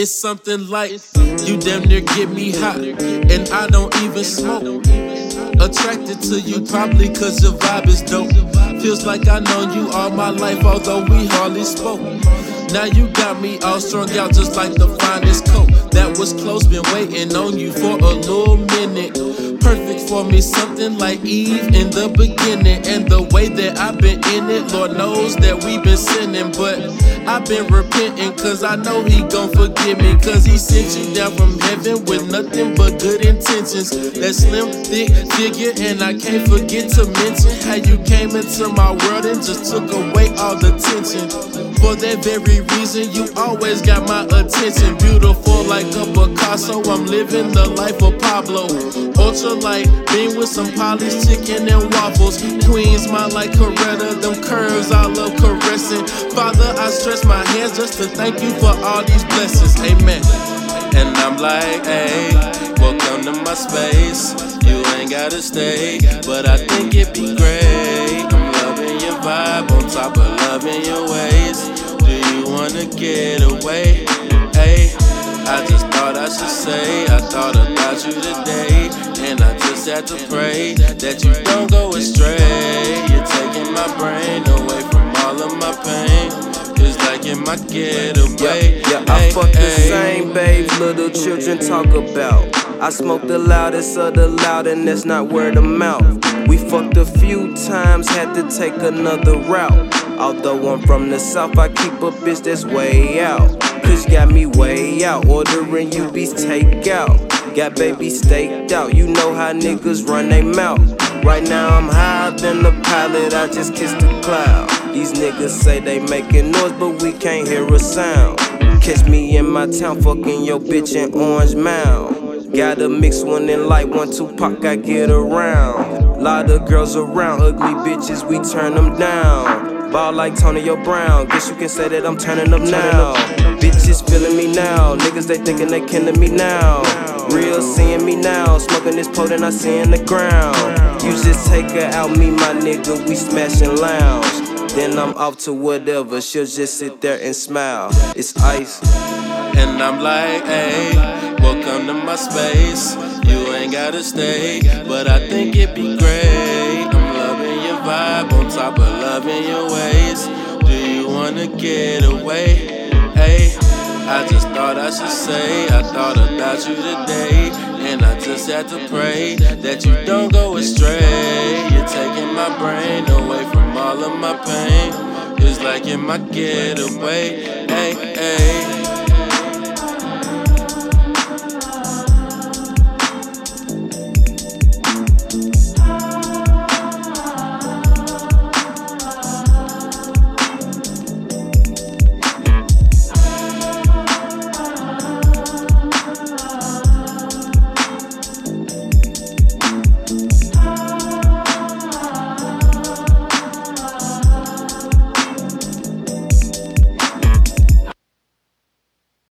It's something like you damn near get me hot, and I don't even smoke. Attracted to you probably cause your vibe is dope. Feels like I know you all my life, although we hardly spoke. Now you got me all strung out just like the finest coat. That was close, been waiting on you for a little minute perfect for me, something like Eve in the beginning. And the way that I've been in it, Lord knows that we've been sinning. But I've been repenting, cause I know He gon' forgive me. Cause He sent you down from heaven with nothing but good intentions. That slim, thick figure, and I can't forget to mention how you came into my world and just took away all the tension. For that very reason, you always got my attention. Beautiful like a Picasso, I'm living the life of Pablo. Ultra light, being with some polished chicken and waffles. Queens, smile like Coretta, them curves I love caressing. Father, I stretch my hands just to thank you for all these blessings. Amen. And I'm like, hey, welcome to my space. You ain't gotta stay, but I think it'd be great. I'm loving your vibe on top of loving your ways. Do you wanna get away? Hey, I just thought I say, I thought about you today. And I just had to pray that you don't go astray. You're taking my brain away from all of my pain. It's like in my getaway. Yeah, yeah, I fuck the same babe little children talk about. I smoke the loudest of the loud, and that's not word of mouth. We fucked a few times, had to take another route. Although I'm from the south, I keep a bitch that's way out. Cause got me way out, ordering you beats take out. Got baby staked out, you know how niggas run they mouth. Right now I'm higher than the pilot, I just kissed the cloud. These niggas say they making noise, but we can't hear a sound. Catch me in my town, fucking your bitch in Orange Mound. Got a mix one in light, one Tupac, I get around. Lot of girls around, ugly bitches, we turn them down. Ball like Tony Brown, guess you can say that I'm turning up now. Bitches feeling me now, niggas they thinking they killing me now. Real seeing me now, smoking this potent I see in the ground. You just take her out, me my nigga, we smashing lounge. Then I'm off to whatever, she'll just sit there and smile. It's ice. And I'm like, hey, welcome to my space. You ain't gotta stay, but I think it'd be great. Loving your ways. Do you wanna get away? Hey, I just thought I should say, I thought about you today. And I just had to pray that you don't go astray. You're taking my brain away from all of my pain. It's like in my getaway.